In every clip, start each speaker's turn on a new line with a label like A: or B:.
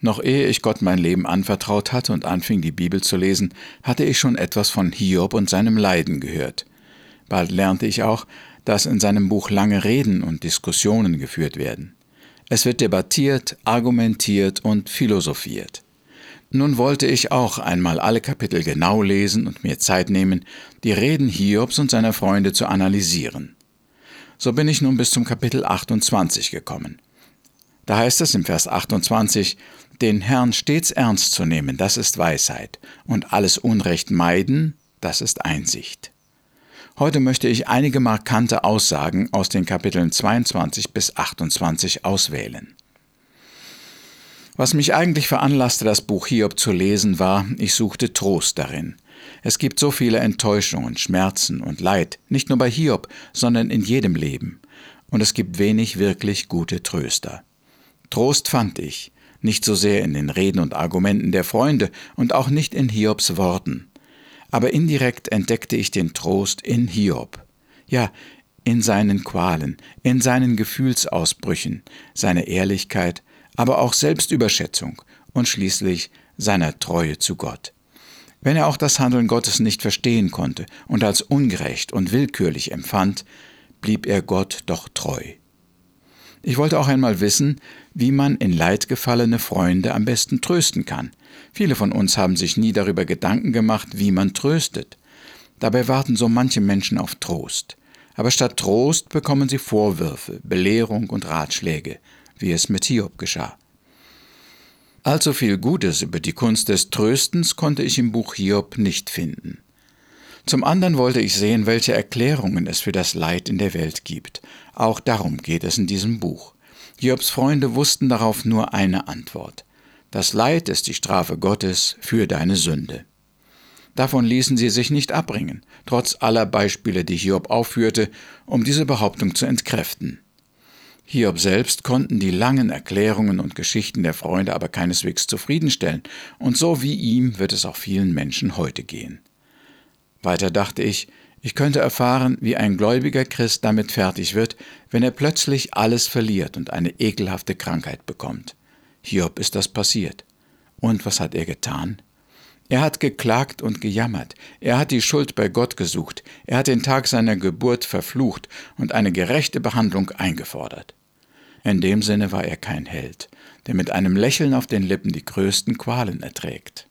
A: Noch ehe ich Gott mein Leben anvertraut hatte und anfing, die Bibel zu lesen, hatte ich schon etwas von Hiob und seinem Leiden gehört. Bald lernte ich auch, dass in seinem Buch lange Reden und Diskussionen geführt werden. Es wird debattiert, argumentiert und philosophiert. Nun wollte ich auch einmal alle Kapitel genau lesen und mir Zeit nehmen, die Reden Hiobs und seiner Freunde zu analysieren. So bin ich nun bis zum Kapitel 28 gekommen. Da heißt es im Vers 28, den Herrn stets ernst zu nehmen, das ist Weisheit, und alles Unrecht meiden, das ist Einsicht. Heute möchte ich einige markante Aussagen aus den Kapiteln 22 bis 28 auswählen. Was mich eigentlich veranlasste, das Buch Hiob zu lesen, war, ich suchte Trost darin. Es gibt so viele Enttäuschungen, Schmerzen und Leid, nicht nur bei Hiob, sondern in jedem Leben. Und es gibt wenig wirklich gute Tröster. Trost fand ich, nicht so sehr in den Reden und Argumenten der Freunde und auch nicht in Hiobs Worten. Aber indirekt entdeckte ich den Trost in Hiob. Ja, in seinen Qualen, in seinen Gefühlsausbrüchen, seine Ehrlichkeit, aber auch Selbstüberschätzung und schließlich seiner Treue zu Gott. Wenn er auch das Handeln Gottes nicht verstehen konnte und als ungerecht und willkürlich empfand, blieb er Gott doch treu. Ich wollte auch einmal wissen, wie man in Leid gefallene Freunde am besten trösten kann. Viele von uns haben sich nie darüber Gedanken gemacht, wie man tröstet. Dabei warten so manche Menschen auf Trost. Aber statt Trost bekommen sie Vorwürfe, Belehrung und Ratschläge, wie es mit Hiob geschah. Allzu viel Gutes über die Kunst des Tröstens konnte ich im Buch Hiob nicht finden. Zum anderen wollte ich sehen, welche Erklärungen es für das Leid in der Welt gibt. Auch darum geht es in diesem Buch. Jobs Freunde wussten darauf nur eine Antwort. Das Leid ist die Strafe Gottes für deine Sünde. Davon ließen sie sich nicht abbringen, trotz aller Beispiele, die Hiob aufführte, um diese Behauptung zu entkräften. Hiob selbst konnten die langen Erklärungen und Geschichten der Freunde aber keineswegs zufriedenstellen, und so wie ihm wird es auch vielen Menschen heute gehen. Weiter dachte ich, ich könnte erfahren, wie ein gläubiger Christ damit fertig wird, wenn er plötzlich alles verliert und eine ekelhafte Krankheit bekommt. Hiob ist das passiert. Und was hat er getan? Er hat geklagt und gejammert, er hat die Schuld bei Gott gesucht, er hat den Tag seiner Geburt verflucht und eine gerechte Behandlung eingefordert. In dem Sinne war er kein Held, der mit einem Lächeln auf den Lippen die größten Qualen erträgt.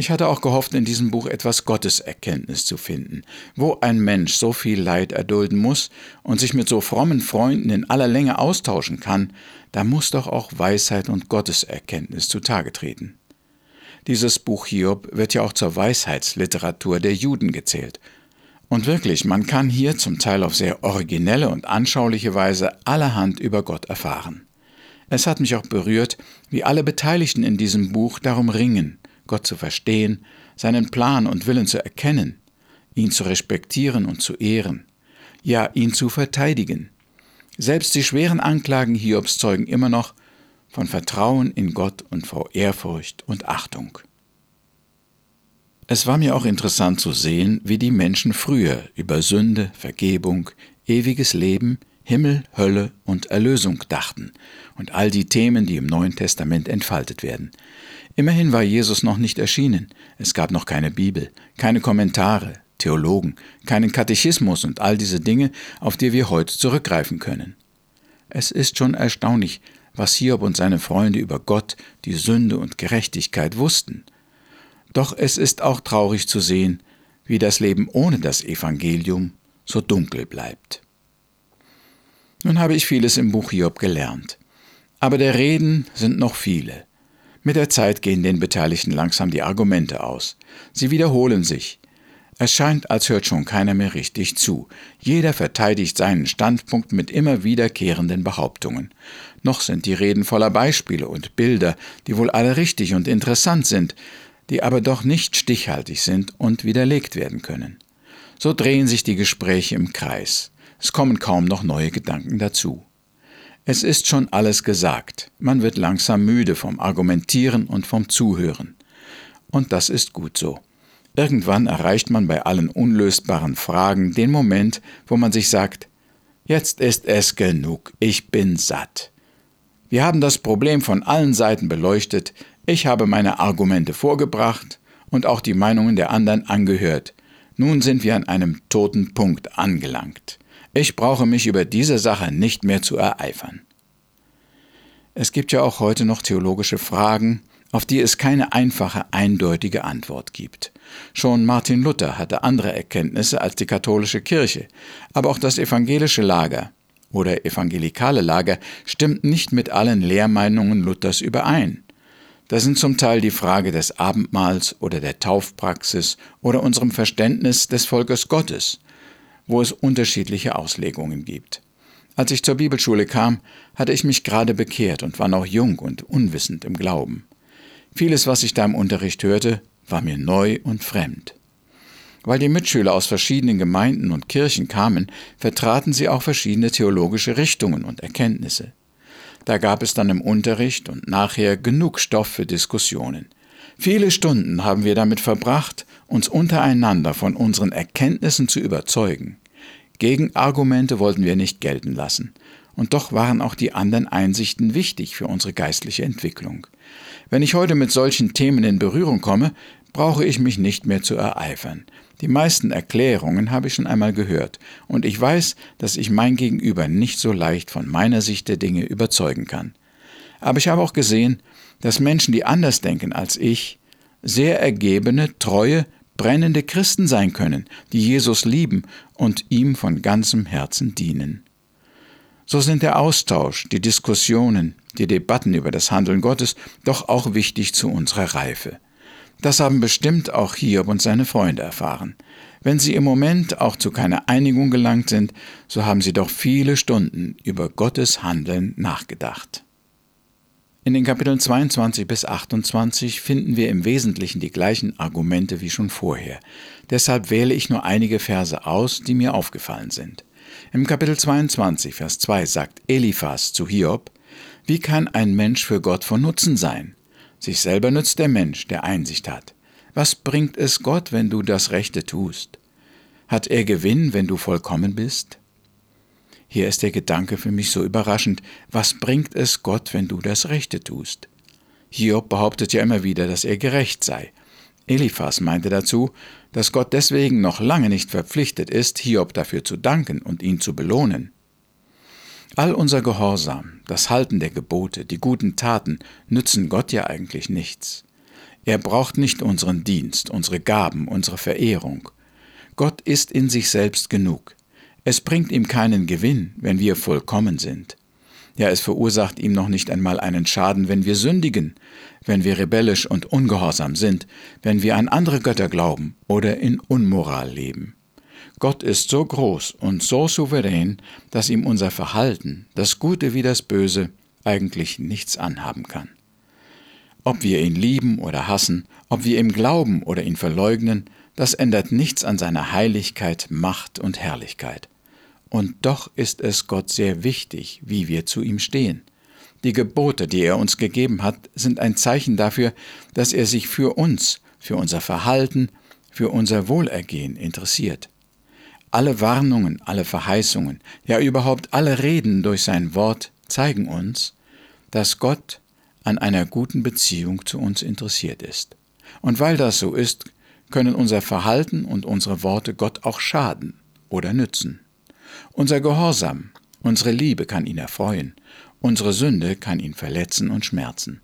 A: Ich hatte auch gehofft, in diesem Buch etwas Gotteserkenntnis zu finden. Wo ein Mensch so viel Leid erdulden muss und sich mit so frommen Freunden in aller Länge austauschen kann, da muss doch auch Weisheit und Gotteserkenntnis zutage treten. Dieses Buch Hiob wird ja auch zur Weisheitsliteratur der Juden gezählt. Und wirklich, man kann hier zum Teil auf sehr originelle und anschauliche Weise allerhand über Gott erfahren. Es hat mich auch berührt, wie alle Beteiligten in diesem Buch darum ringen, Gott zu verstehen, seinen Plan und Willen zu erkennen, ihn zu respektieren und zu ehren, ja ihn zu verteidigen. Selbst die schweren Anklagen Hiobs zeugen immer noch von Vertrauen in Gott und vor Ehrfurcht und Achtung. Es war mir auch interessant zu sehen, wie die Menschen früher über Sünde, Vergebung, ewiges Leben, Himmel, Hölle und Erlösung dachten und all die Themen, die im Neuen Testament entfaltet werden. Immerhin war Jesus noch nicht erschienen, es gab noch keine Bibel, keine Kommentare, Theologen, keinen Katechismus und all diese Dinge, auf die wir heute zurückgreifen können. Es ist schon erstaunlich, was Hiob und seine Freunde über Gott, die Sünde und Gerechtigkeit wussten. Doch es ist auch traurig zu sehen, wie das Leben ohne das Evangelium so dunkel bleibt. Nun habe ich vieles im Buch Hiob gelernt. Aber der Reden sind noch viele. Mit der Zeit gehen den Beteiligten langsam die Argumente aus. Sie wiederholen sich. Es scheint, als hört schon keiner mehr richtig zu. Jeder verteidigt seinen Standpunkt mit immer wiederkehrenden Behauptungen. Noch sind die Reden voller Beispiele und Bilder, die wohl alle richtig und interessant sind, die aber doch nicht stichhaltig sind und widerlegt werden können. So drehen sich die Gespräche im Kreis. Es kommen kaum noch neue Gedanken dazu. Es ist schon alles gesagt. Man wird langsam müde vom Argumentieren und vom Zuhören. Und das ist gut so. Irgendwann erreicht man bei allen unlösbaren Fragen den Moment, wo man sich sagt, jetzt ist es genug, ich bin satt. Wir haben das Problem von allen Seiten beleuchtet, ich habe meine Argumente vorgebracht und auch die Meinungen der anderen angehört. Nun sind wir an einem toten Punkt angelangt. Ich brauche mich über diese Sache nicht mehr zu ereifern. Es gibt ja auch heute noch theologische Fragen, auf die es keine einfache, eindeutige Antwort gibt. Schon Martin Luther hatte andere Erkenntnisse als die katholische Kirche, aber auch das evangelische Lager oder evangelikale Lager stimmt nicht mit allen Lehrmeinungen Luthers überein. Das sind zum Teil die Frage des Abendmahls oder der Taufpraxis oder unserem Verständnis des Volkes Gottes, wo es unterschiedliche Auslegungen gibt. Als ich zur Bibelschule kam, hatte ich mich gerade bekehrt und war noch jung und unwissend im Glauben. Vieles, was ich da im Unterricht hörte, war mir neu und fremd. Weil die Mitschüler aus verschiedenen Gemeinden und Kirchen kamen, vertraten sie auch verschiedene theologische Richtungen und Erkenntnisse. Da gab es dann im Unterricht und nachher genug Stoff für Diskussionen. Viele Stunden haben wir damit verbracht, uns untereinander von unseren Erkenntnissen zu überzeugen. Gegenargumente wollten wir nicht gelten lassen. Und doch waren auch die anderen Einsichten wichtig für unsere geistliche Entwicklung. Wenn ich heute mit solchen Themen in Berührung komme, brauche ich mich nicht mehr zu ereifern. Die meisten Erklärungen habe ich schon einmal gehört, und ich weiß, dass ich mein Gegenüber nicht so leicht von meiner Sicht der Dinge überzeugen kann. Aber ich habe auch gesehen, dass Menschen, die anders denken als ich, sehr ergebene, treue, brennende Christen sein können, die Jesus lieben und ihm von ganzem Herzen dienen. So sind der Austausch, die Diskussionen, die Debatten über das Handeln Gottes doch auch wichtig zu unserer Reife. Das haben bestimmt auch Hiob und seine Freunde erfahren. Wenn sie im Moment auch zu keiner Einigung gelangt sind, so haben sie doch viele Stunden über Gottes Handeln nachgedacht. In den Kapiteln 22 bis 28 finden wir im Wesentlichen die gleichen Argumente wie schon vorher. Deshalb wähle ich nur einige Verse aus, die mir aufgefallen sind. Im Kapitel 22, Vers 2 sagt Eliphas zu Hiob, Wie kann ein Mensch für Gott von Nutzen sein? Sich selber nützt der Mensch, der Einsicht hat. Was bringt es Gott, wenn du das Rechte tust? Hat er Gewinn, wenn du vollkommen bist? Hier ist der Gedanke für mich so überraschend. Was bringt es Gott, wenn du das Rechte tust? Hiob behauptet ja immer wieder, dass er gerecht sei. Eliphas meinte dazu, dass Gott deswegen noch lange nicht verpflichtet ist, Hiob dafür zu danken und ihn zu belohnen. All unser Gehorsam, das Halten der Gebote, die guten Taten nützen Gott ja eigentlich nichts. Er braucht nicht unseren Dienst, unsere Gaben, unsere Verehrung. Gott ist in sich selbst genug. Es bringt ihm keinen Gewinn, wenn wir vollkommen sind. Ja, es verursacht ihm noch nicht einmal einen Schaden, wenn wir sündigen, wenn wir rebellisch und ungehorsam sind, wenn wir an andere Götter glauben oder in Unmoral leben. Gott ist so groß und so souverän, dass ihm unser Verhalten, das Gute wie das Böse, eigentlich nichts anhaben kann. Ob wir ihn lieben oder hassen, ob wir ihm glauben oder ihn verleugnen, das ändert nichts an seiner Heiligkeit, Macht und Herrlichkeit. Und doch ist es Gott sehr wichtig, wie wir zu ihm stehen. Die Gebote, die er uns gegeben hat, sind ein Zeichen dafür, dass er sich für uns, für unser Verhalten, für unser Wohlergehen interessiert. Alle Warnungen, alle Verheißungen, ja überhaupt alle Reden durch sein Wort zeigen uns, dass Gott an einer guten Beziehung zu uns interessiert ist. Und weil das so ist, können unser Verhalten und unsere Worte Gott auch schaden oder nützen. Unser Gehorsam, unsere Liebe kann ihn erfreuen, unsere Sünde kann ihn verletzen und schmerzen.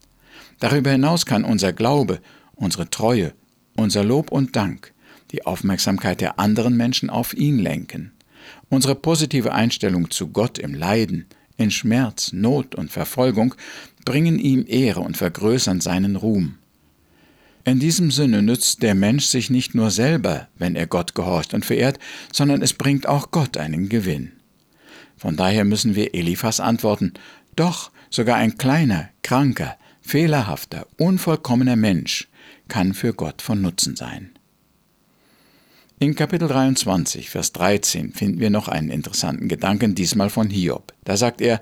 A: Darüber hinaus kann unser Glaube, unsere Treue, unser Lob und Dank die Aufmerksamkeit der anderen Menschen auf ihn lenken. Unsere positive Einstellung zu Gott im Leiden, in Schmerz, Not und Verfolgung bringen ihm Ehre und vergrößern seinen Ruhm. In diesem Sinne nützt der Mensch sich nicht nur selber, wenn er Gott gehorcht und verehrt, sondern es bringt auch Gott einen Gewinn. Von daher müssen wir Eliphas antworten, doch sogar ein kleiner, kranker, fehlerhafter, unvollkommener Mensch kann für Gott von Nutzen sein. In Kapitel 23, Vers 13 finden wir noch einen interessanten Gedanken, diesmal von Hiob. Da sagt er,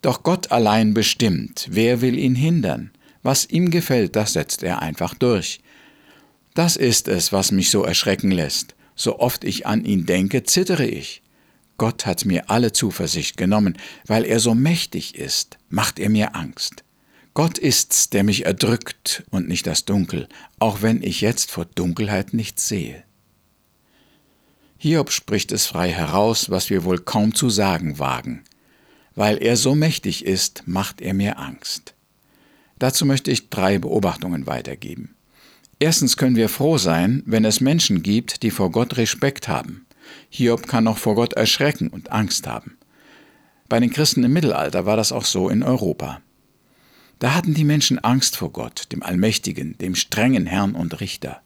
A: Doch Gott allein bestimmt, wer will ihn hindern? Was ihm gefällt, das setzt er einfach durch. Das ist es, was mich so erschrecken lässt. So oft ich an ihn denke, zittere ich. Gott hat mir alle Zuversicht genommen, weil er so mächtig ist, macht er mir Angst. Gott ist's, der mich erdrückt und nicht das Dunkel, auch wenn ich jetzt vor Dunkelheit nichts sehe. Hiob spricht es frei heraus, was wir wohl kaum zu sagen wagen. Weil er so mächtig ist, macht er mir Angst. Dazu möchte ich drei Beobachtungen weitergeben. Erstens können wir froh sein, wenn es Menschen gibt, die vor Gott Respekt haben. Hiob kann auch vor Gott erschrecken und Angst haben. Bei den Christen im Mittelalter war das auch so in Europa. Da hatten die Menschen Angst vor Gott, dem Allmächtigen, dem strengen Herrn und Richter.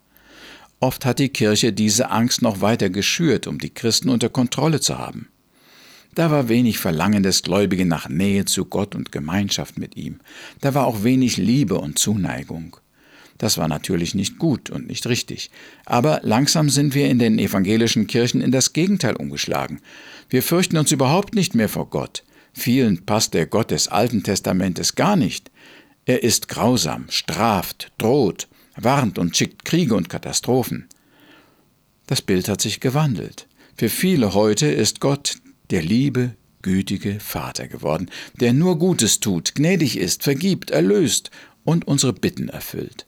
A: Oft hat die Kirche diese Angst noch weiter geschürt, um die Christen unter Kontrolle zu haben. Da war wenig Verlangen des Gläubigen nach Nähe zu Gott und Gemeinschaft mit ihm. Da war auch wenig Liebe und Zuneigung. Das war natürlich nicht gut und nicht richtig. Aber langsam sind wir in den evangelischen Kirchen in das Gegenteil umgeschlagen. Wir fürchten uns überhaupt nicht mehr vor Gott. Vielen passt der Gott des Alten Testamentes gar nicht. Er ist grausam, straft, droht, warnt und schickt Kriege und Katastrophen. Das Bild hat sich gewandelt. Für viele heute ist Gott der liebe, gütige Vater geworden, der nur Gutes tut, gnädig ist, vergibt, erlöst und unsere Bitten erfüllt.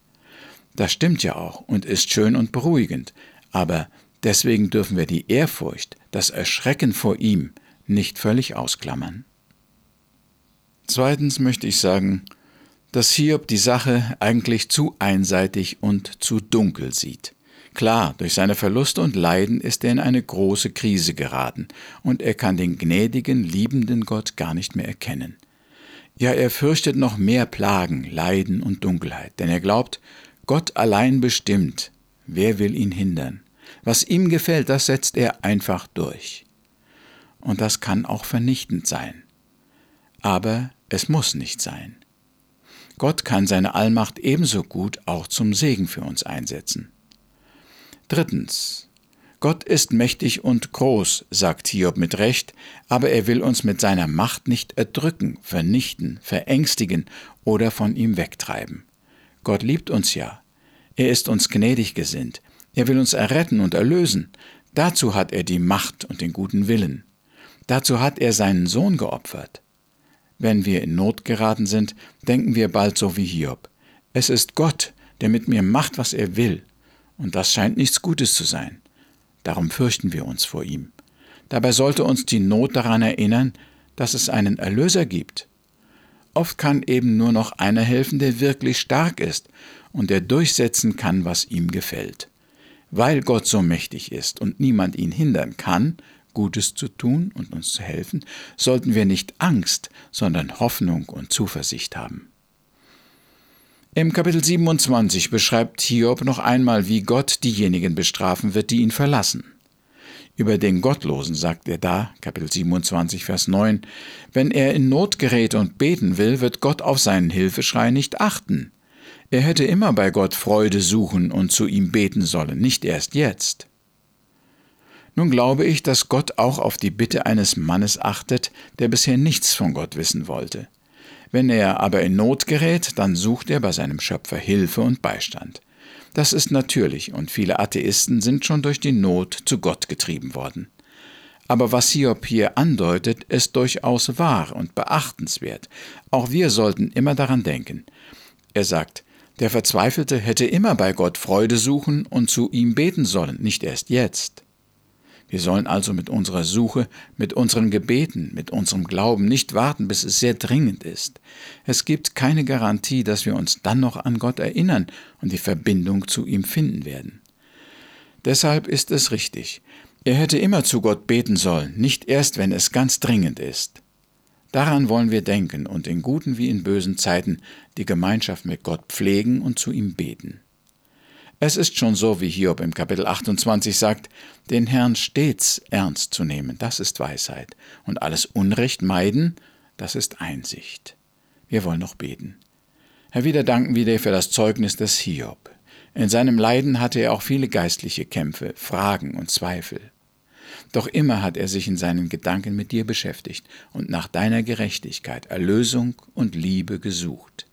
A: Das stimmt ja auch und ist schön und beruhigend, aber deswegen dürfen wir die Ehrfurcht, das Erschrecken vor ihm nicht völlig ausklammern. Zweitens möchte ich sagen, dass Hiob die Sache eigentlich zu einseitig und zu dunkel sieht. Klar, durch seine Verluste und Leiden ist er in eine große Krise geraten, und er kann den gnädigen, liebenden Gott gar nicht mehr erkennen. Ja, er fürchtet noch mehr Plagen, Leiden und Dunkelheit, denn er glaubt, Gott allein bestimmt, wer will ihn hindern. Was ihm gefällt, das setzt er einfach durch. Und das kann auch vernichtend sein. Aber es muss nicht sein. Gott kann seine Allmacht ebenso gut auch zum Segen für uns einsetzen. Drittens. Gott ist mächtig und groß, sagt Hiob mit Recht, aber er will uns mit seiner Macht nicht erdrücken, vernichten, verängstigen oder von ihm wegtreiben. Gott liebt uns ja. Er ist uns gnädig gesinnt. Er will uns erretten und erlösen. Dazu hat er die Macht und den guten Willen. Dazu hat er seinen Sohn geopfert. Wenn wir in Not geraten sind, denken wir bald so wie Hiob. Es ist Gott, der mit mir macht, was er will. Und das scheint nichts Gutes zu sein. Darum fürchten wir uns vor ihm. Dabei sollte uns die Not daran erinnern, dass es einen Erlöser gibt. Oft kann eben nur noch einer helfen, der wirklich stark ist und der durchsetzen kann, was ihm gefällt. Weil Gott so mächtig ist und niemand ihn hindern kann, Gutes zu tun und uns zu helfen, sollten wir nicht Angst, sondern Hoffnung und Zuversicht haben. Im Kapitel 27 beschreibt Hiob noch einmal, wie Gott diejenigen bestrafen wird, die ihn verlassen. Über den Gottlosen sagt er da, Kapitel 27, Vers 9, wenn er in Not gerät und beten will, wird Gott auf seinen Hilfeschrei nicht achten. Er hätte immer bei Gott Freude suchen und zu ihm beten sollen, nicht erst jetzt. Nun glaube ich, dass Gott auch auf die Bitte eines Mannes achtet, der bisher nichts von Gott wissen wollte. Wenn er aber in Not gerät, dann sucht er bei seinem Schöpfer Hilfe und Beistand. Das ist natürlich, und viele Atheisten sind schon durch die Not zu Gott getrieben worden. Aber was Hiob hier andeutet, ist durchaus wahr und beachtenswert. Auch wir sollten immer daran denken. Er sagt, der Verzweifelte hätte immer bei Gott Freude suchen und zu ihm beten sollen, nicht erst jetzt. Wir sollen also mit unserer Suche, mit unseren Gebeten, mit unserem Glauben nicht warten, bis es sehr dringend ist. Es gibt keine Garantie, dass wir uns dann noch an Gott erinnern und die Verbindung zu ihm finden werden. Deshalb ist es richtig. Er hätte immer zu Gott beten sollen, nicht erst, wenn es ganz dringend ist. Daran wollen wir denken und in guten wie in bösen Zeiten die Gemeinschaft mit Gott pflegen und zu ihm beten. Es ist schon so, wie Hiob im Kapitel 28 sagt, den Herrn stets ernst zu nehmen, das ist Weisheit, und alles Unrecht meiden, das ist Einsicht. Wir wollen noch beten. Herr, wieder danken wir dir für das Zeugnis des Hiob. In seinem Leiden hatte er auch viele geistliche Kämpfe, Fragen und Zweifel. Doch immer hat er sich in seinen Gedanken mit dir beschäftigt und nach deiner Gerechtigkeit, Erlösung und Liebe gesucht.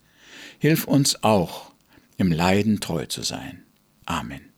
A: Hilf uns auch, im Leiden treu zu sein. Amen.